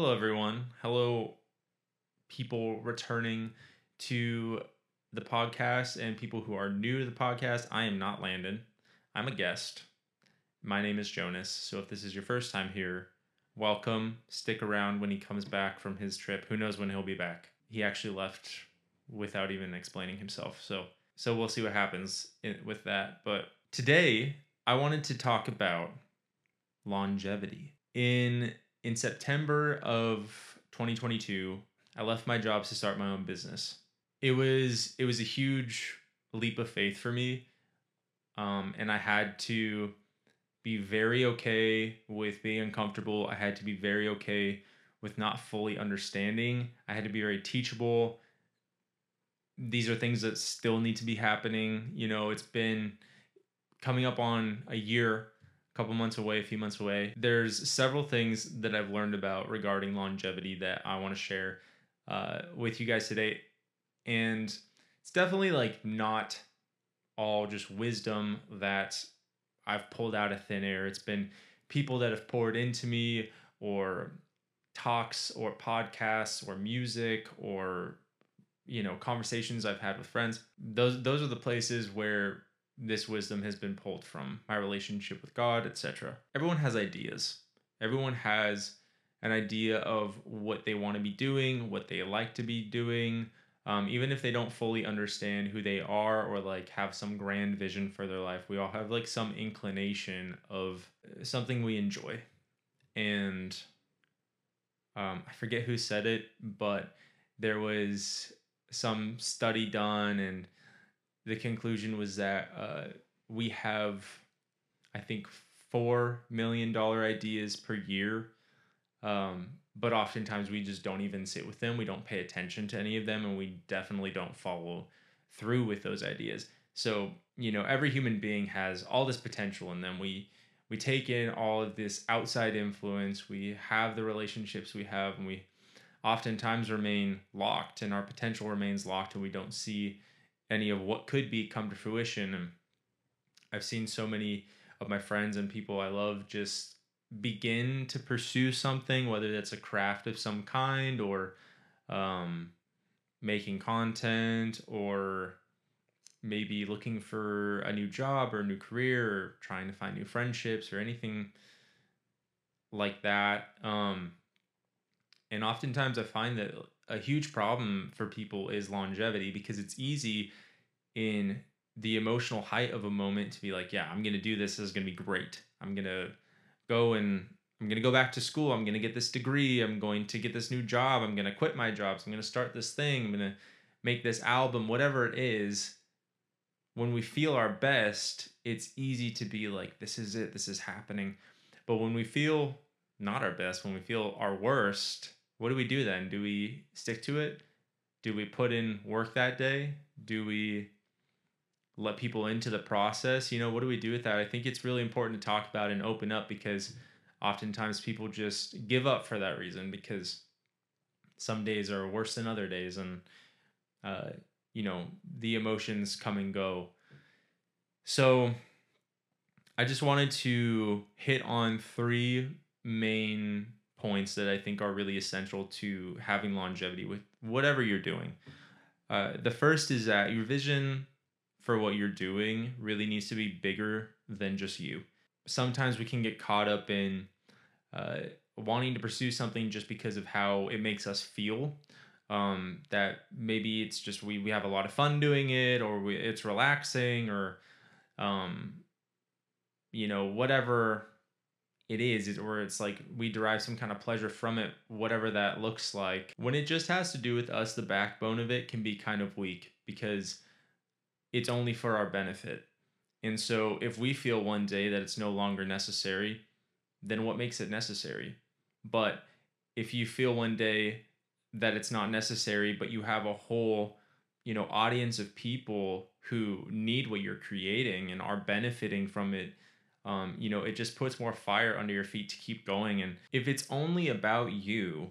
Hello, everyone. Hello, people returning to the podcast and people who are new to the podcast. I am not Landon, I'm a guest. My name is Jonas. So if this is your first time here, welcome. Stick around when he comes back from his trip. Who knows when he'll be back? He actually left without even explaining himself. So so we'll see what happens in, with that. But today I wanted to talk about longevity. In in September of 2022, I left my jobs to start my own business. It was it was a huge leap of faith for me. Um, and I had to be very okay with being uncomfortable. I had to be very okay with not fully understanding. I had to be very teachable. These are things that still need to be happening. You know, it's been coming up on a year couple months away, a few months away. There's several things that I've learned about regarding longevity that I want to share uh, with you guys today. And it's definitely like not all just wisdom that I've pulled out of thin air. It's been people that have poured into me or talks or podcasts or music or you know conversations I've had with friends. Those those are the places where this wisdom has been pulled from my relationship with God, etc. Everyone has ideas. Everyone has an idea of what they want to be doing, what they like to be doing, um, even if they don't fully understand who they are or like have some grand vision for their life. We all have like some inclination of something we enjoy. And um, I forget who said it, but there was some study done and the conclusion was that uh, we have, I think, four million dollar ideas per year. Um, but oftentimes we just don't even sit with them. We don't pay attention to any of them, and we definitely don't follow through with those ideas. So, you know, every human being has all this potential in them. We we take in all of this outside influence. We have the relationships we have, and we oftentimes remain locked, and our potential remains locked, and we don't see any of what could be come to fruition. And I've seen so many of my friends and people I love just begin to pursue something, whether that's a craft of some kind or um, making content or maybe looking for a new job or a new career or trying to find new friendships or anything like that. Um, and oftentimes I find that a huge problem for people is longevity because it's easy in the emotional height of a moment to be like, yeah, I'm going to do this. This is going to be great. I'm going to go and I'm going to go back to school. I'm going to get this degree. I'm going to get this new job. I'm going to quit my jobs. I'm going to start this thing. I'm going to make this album, whatever it is. When we feel our best, it's easy to be like, this is it. This is happening. But when we feel not our best, when we feel our worst, what do we do then? Do we stick to it? Do we put in work that day? Do we let people into the process? You know, what do we do with that? I think it's really important to talk about and open up because oftentimes people just give up for that reason because some days are worse than other days and uh, you know the emotions come and go so i just wanted to hit on three main points that I think are really essential to having longevity with whatever you're doing. Uh, the first is that your vision for what you're doing really needs to be bigger than just you. Sometimes we can get caught up in uh, wanting to pursue something just because of how it makes us feel. Um, that maybe it's just we, we have a lot of fun doing it or we, it's relaxing or um, you know whatever it is is or it's like we derive some kind of pleasure from it whatever that looks like. When it just has to do with us the backbone of it can be kind of weak because it's only for our benefit. And so if we feel one day that it's no longer necessary then what makes it necessary? But if you feel one day that it's not necessary but you have a whole you know audience of people who need what you're creating and are benefiting from it um, you know, it just puts more fire under your feet to keep going. And if it's only about you,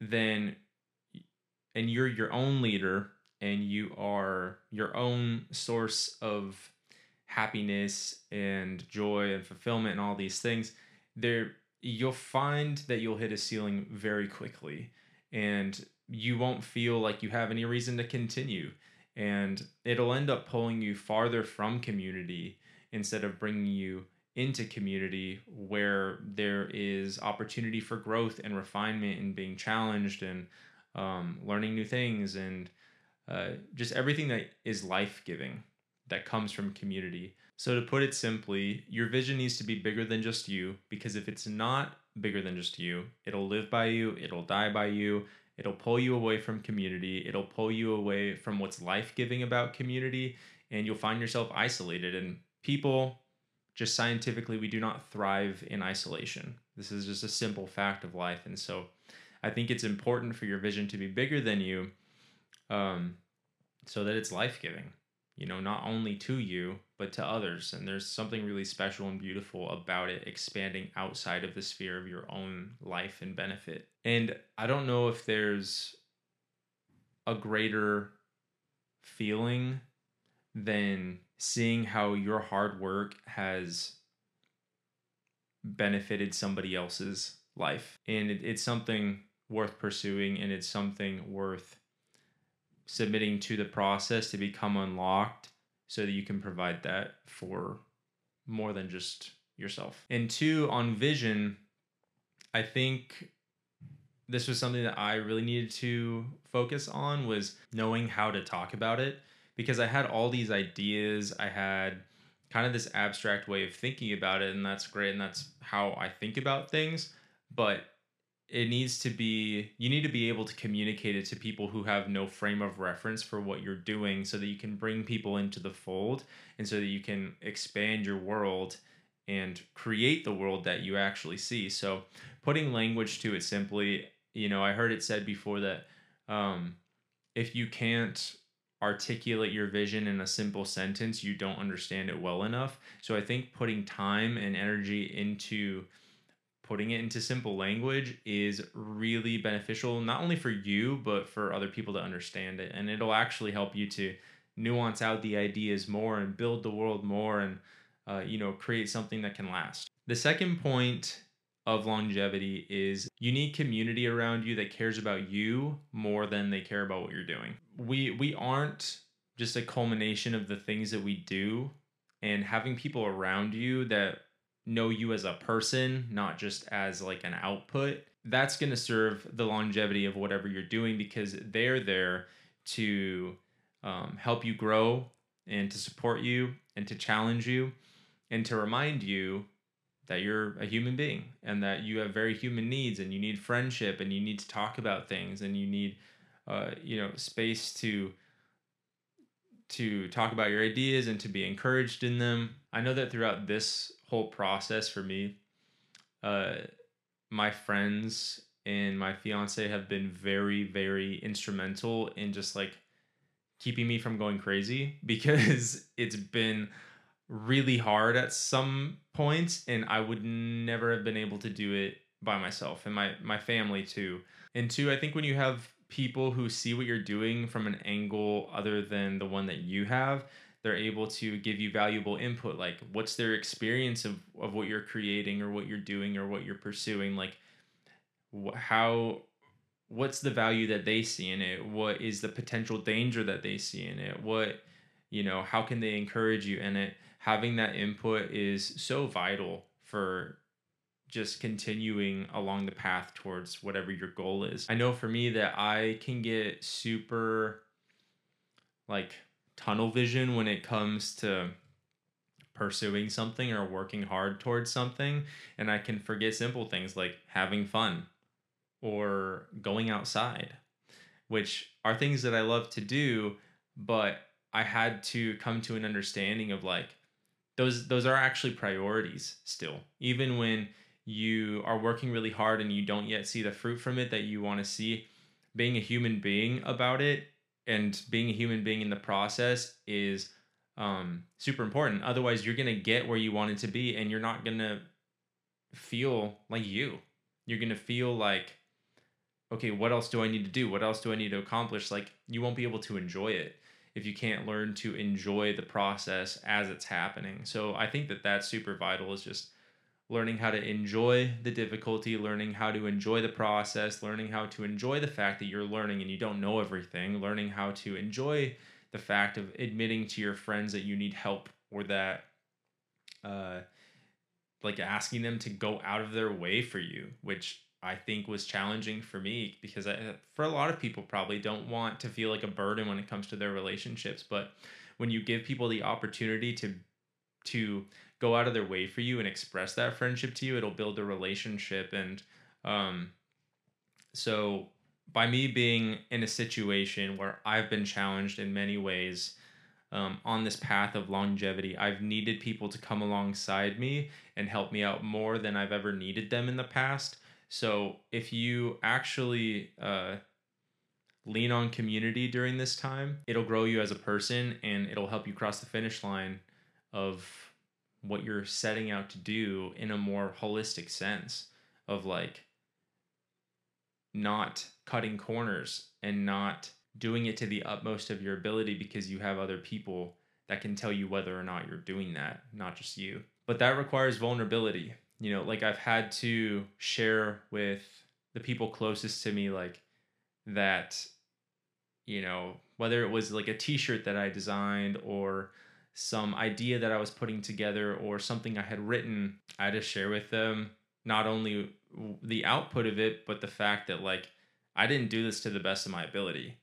then, and you're your own leader and you are your own source of happiness and joy and fulfillment and all these things, there, you'll find that you'll hit a ceiling very quickly and you won't feel like you have any reason to continue and it'll end up pulling you farther from community instead of bringing you into community where there is opportunity for growth and refinement and being challenged and um, learning new things and uh, just everything that is life giving that comes from community. So, to put it simply, your vision needs to be bigger than just you because if it's not bigger than just you, it'll live by you, it'll die by you, it'll pull you away from community, it'll pull you away from what's life giving about community, and you'll find yourself isolated. And people, just scientifically, we do not thrive in isolation. This is just a simple fact of life. And so, I think it's important for your vision to be bigger than you um, so that it's life giving you know, not only to you, but to others. And there's something really special and beautiful about it expanding outside of the sphere of your own life and benefit. And I don't know if there's a greater feeling than seeing how your hard work has benefited somebody else's life. And it, it's something worth pursuing and it's something worth submitting to the process to become unlocked so that you can provide that for more than just yourself. And two, on vision, I think this was something that I really needed to focus on was knowing how to talk about it because I had all these ideas, I had kind of this abstract way of thinking about it and that's great and that's how I think about things, but it needs to be you need to be able to communicate it to people who have no frame of reference for what you're doing so that you can bring people into the fold and so that you can expand your world and create the world that you actually see. So putting language to it simply you know i heard it said before that um, if you can't articulate your vision in a simple sentence you don't understand it well enough. So i think putting time and energy into putting it into simple language is really beneficial not only for you but for other people to understand it. And it'll actually help you to nuance out the ideas more and build the world more and uh, you know create something that can last. The second point of longevity is you need community around you that cares about you more than they care about what you're doing. We we aren't just a culmination of the things that we do and having people around you that know you as a person, not just as like an output, that's going to serve the longevity of whatever you're doing because they're there to um, help you grow and to support you and to challenge you and to remind you that you're a human being and that you have very human needs and you need friendship and you need to talk about things and you need uh, you know space to to talk about your ideas and to be encouraged in them. I know that throughout this whole process for me, uh, my friends and my fiance have been very, very instrumental in just like keeping me from going crazy because it's been really hard at some points and I would never have been able to do it by myself and my my family too. And two, I think when you have people who see what you're doing from an angle other than the one that you have they're able to give you valuable input like what's their experience of, of what you're creating or what you're doing or what you're pursuing? Like wh- how what's the value that they see in it? What is the potential danger that they see in it? What you know how can they encourage you in it having that input is so vital for just continuing along the path towards whatever your goal is. I know for me that I can get super like tunnel vision when it comes to pursuing something or working hard towards something and I can forget simple things like having fun or going outside which are things that I love to do but I had to come to an understanding of like those those are actually priorities still even when you are working really hard and you don't yet see the fruit from it that you want to see, being a human being about it and being a human being in the process is um, super important. Otherwise, you're to get where you wanted to be and you're not to feel like you. You're to feel like, okay, what else do I need to do? What else do I need to accomplish? Like, you won't be able to enjoy it if you can't learn to enjoy the process as it's happening. So I think that that's super vital is just learning how to enjoy the difficulty, learning how to enjoy the process, learning how to enjoy the fact that you're learning and you don't know everything, learning how to enjoy the fact of admitting to your friends that you need help or that uh like asking them to go out of their way for you, which I think was challenging for me because I, for a lot of people probably don't want to feel like a burden when it comes to their relationships, but when you give people the opportunity to to go out of their way for you and express that friendship to you, it'll build a relationship and um so by me being in a situation where I've been challenged in many ways um, on this path of longevity, I've needed people to come alongside me and help me out more than I've ever needed them in the past. So if you actually uh, lean on community during this time, it'll grow you as a person and it'll help you cross the finish line of what you're setting out to do in a more holistic sense of like not cutting corners and not doing it to the utmost of your ability because you have other people that can tell you whether or not you're doing that, not just you. But that requires vulnerability. You know, like I've had to share with the people closest to me, like that, you know, whether it was like a t shirt that I designed or some idea that I was putting together or something I had written, I had to share with them not only the output of it, but the fact that like I didn't do this to the best of my ability.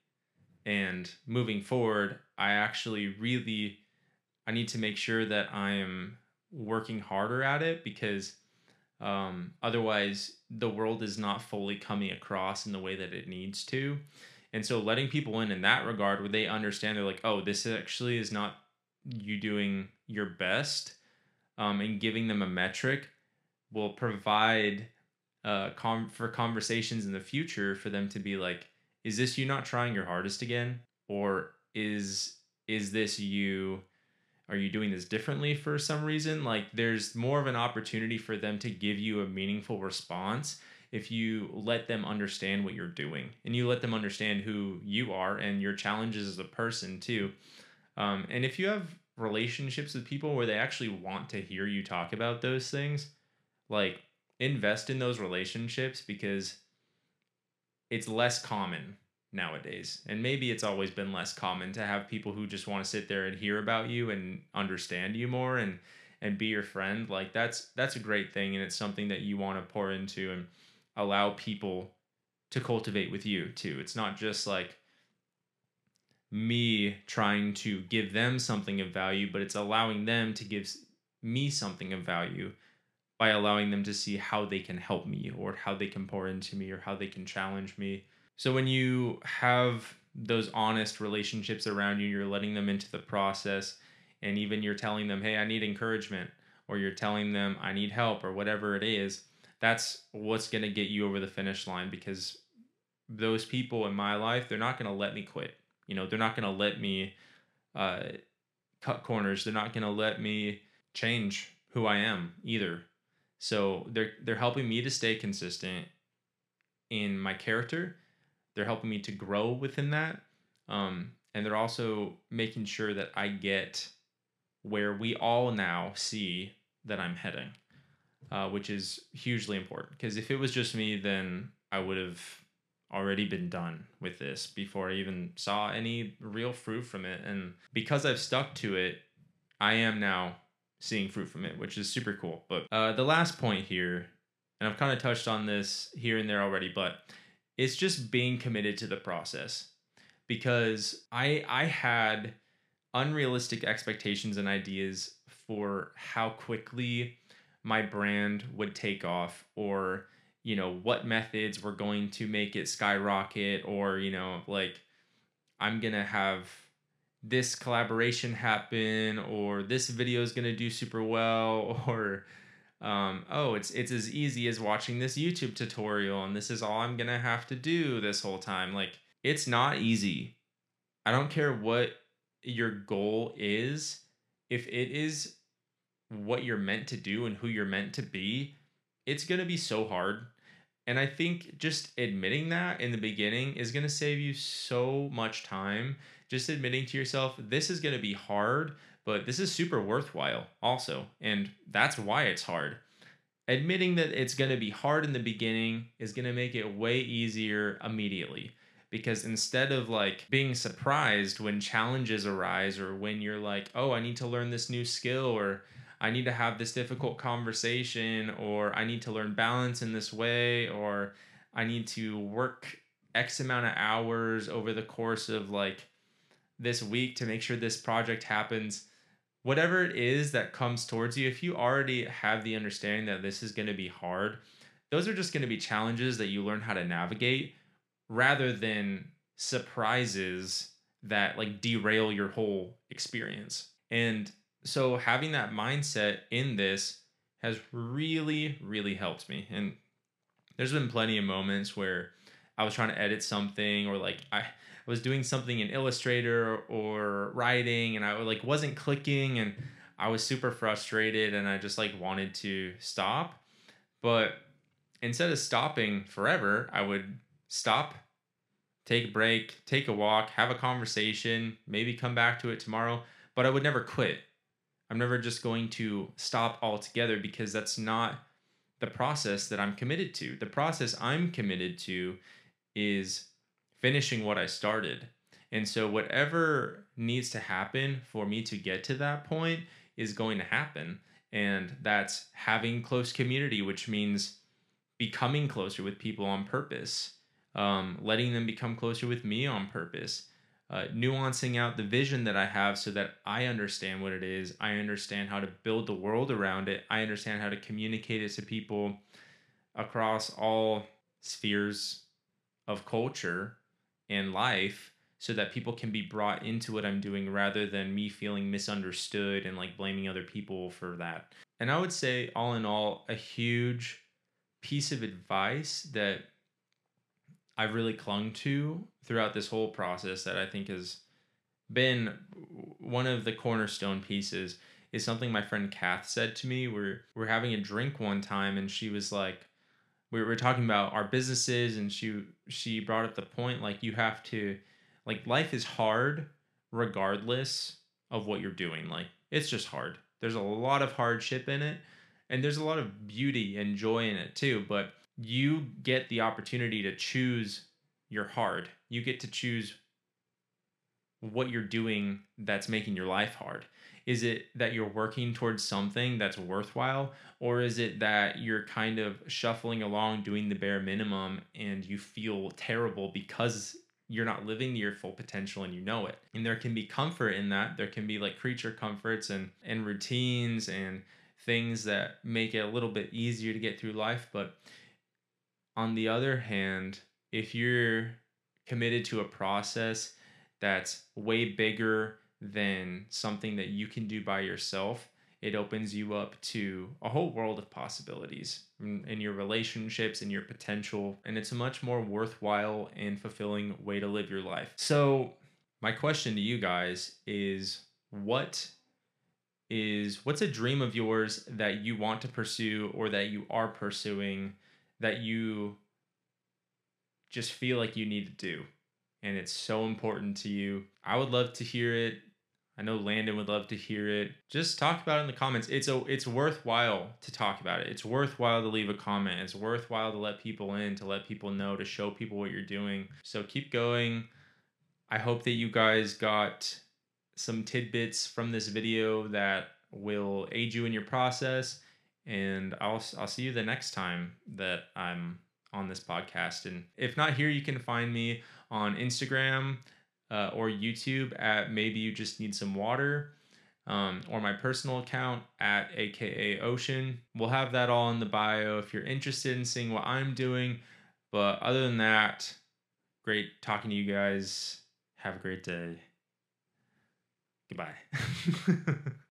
And moving forward, I actually really I need to make sure that I am working harder at it because um, otherwise the world is not fully coming across in the way that it needs to. And so letting people in in that regard where they understand they're like, oh, this actually is not you doing your best um, and giving them a metric will provide uh, com- for conversations in the future for them to be like, is this you not trying your hardest again, or is is this you? Are you doing this differently for some reason? Like, there's more of an opportunity for them to give you a meaningful response if you let them understand what you're doing and you let them understand who you are and your challenges as a person too. Um, and if you have relationships with people where they actually want to hear you talk about those things, like invest in those relationships because it's less common nowadays. And maybe it's always been less common to have people who just want to sit there and hear about you and understand you more and and be your friend. Like that's that's a great thing and it's something that you want to pour into and allow people to cultivate with you too. It's not just like me trying to give them something of value, but it's allowing them to give me something of value by allowing them to see how they can help me or how they can pour into me or how they can challenge me. So when you have those honest relationships around you, you're letting them into the process and even you're telling them, "Hey, I need encouragement," or you're telling them, "I need help," or whatever it is, that's what's going to get you over the finish line because those people in my life, they're not going to let me quit. You know, they're not going to let me uh, cut corners. They're not going to let me change who I am either. So they're they're helping me to stay consistent in my character. They're helping me to grow within that. Um, and they're also making sure that I get where we all now see that I'm heading, uh, which is hugely important. Because if it was just me, then I would have already been done with this before I even saw any real fruit from it. And because I've stuck to it, I am now seeing fruit from it, which is super cool. But uh, the last point here, and I've kind of touched on this here and there already, but it's just being committed to the process. Because I I had unrealistic expectations and ideas for how quickly my brand would take off or you know what methods were going to make it skyrocket or you know like i'm gonna have this collaboration happen or this video is going to do super well or um, oh it's it's as easy as watching this youtube tutorial and this is all i'm to have to do this whole time. Like it's not easy. I don't care what your goal is. If it is what you're meant to do and who you're meant to be it's to be so hard and i think just admitting that in the beginning is going to save you so much time just admitting to yourself, this is going to be hard, but this is super worthwhile also. And that's why it's hard. admitting that it's going to be hard in the beginning is going to make it way easier immediately because instead of like being surprised when challenges arise or when you're like oh i need to learn this new skill or i need to have this difficult conversation or i need to learn balance in this way or i need to work x amount of hours over the course of like this week to make sure this project happens whatever it is that comes towards you, if you already have the understanding that this is going to be hard, those are just going to be challenges that you learn how to navigate rather than surprises that like derail your whole experience. And so having that mindset in this has really, really helped me. And there's been plenty of moments where I was trying to edit something or like I was doing something in Illustrator or writing and I like wasn't clicking and I was super frustrated and I just like wanted to stop. But instead of stopping forever, I would stop, take a break, take a walk, have a conversation, maybe come back to it tomorrow, but I would never quit. I'm never just going to stop altogether because that's not the process that I'm committed to. The process I'm committed to is finishing what I started. And so, whatever needs to happen for me to get to that point is going to happen. And that's having close community, which means becoming closer with people on purpose, um, letting them become closer with me on purpose, uh, nuancing out the vision that I have so that I understand what it is. I understand how to build the world around it. I understand how to communicate it to people across all spheres of culture and life so that people can be brought into what I'm doing rather than me feeling misunderstood and like blaming other people for that. And I would say, all in all, a huge piece of advice that I've really clung to throughout this whole process that I think has been one of the cornerstone pieces is something my friend Kath said to me. We're we're having a drink one time and she was like, we were talking about our businesses and she she brought up the point like you have to like life is hard regardless of what you're doing like it's just hard there's a lot of hardship in it and there's a lot of beauty and joy in it too but you get the opportunity to choose your hard. You get to choose what you're doing that's making your life hard. Is it that you're working towards something that's worthwhile or is it that you're kind of shuffling along doing the bare minimum and you feel terrible because you're not living to your full potential and you know it? And there can be comfort in that. There can be like creature comforts and and routines and things that make it a little bit easier to get through life but on the other hand if you're committed to a process that's way bigger than something that you can do by yourself, it opens you up to a whole world of possibilities in, in, your relationships and your potential. And it's a much more worthwhile and fulfilling way to live your life. So, my question to you guys is what is what's a dream of yours that you want to pursue or that you are pursuing that you just feel like you need to do and it's so important to you i would love to hear it I know Landon would love to hear it. Just talk about it in the comments. It's a it's worthwhile to talk about it. It's worthwhile to leave a comment. It's worthwhile to let people in, to let people know, to show people what you're doing. So keep going. I hope that you guys got some tidbits from this video that will aid you in your process and I'll I'll see you the next time that I'm on this podcast and if not here you can find me on Instagram uh, or YouTube at maybe you just need some water, um, or my personal account at AKA Ocean. We'll have that all in the bio if you're interested in seeing what I'm doing. But other than that, great talking to you guys. Have a great day. Goodbye.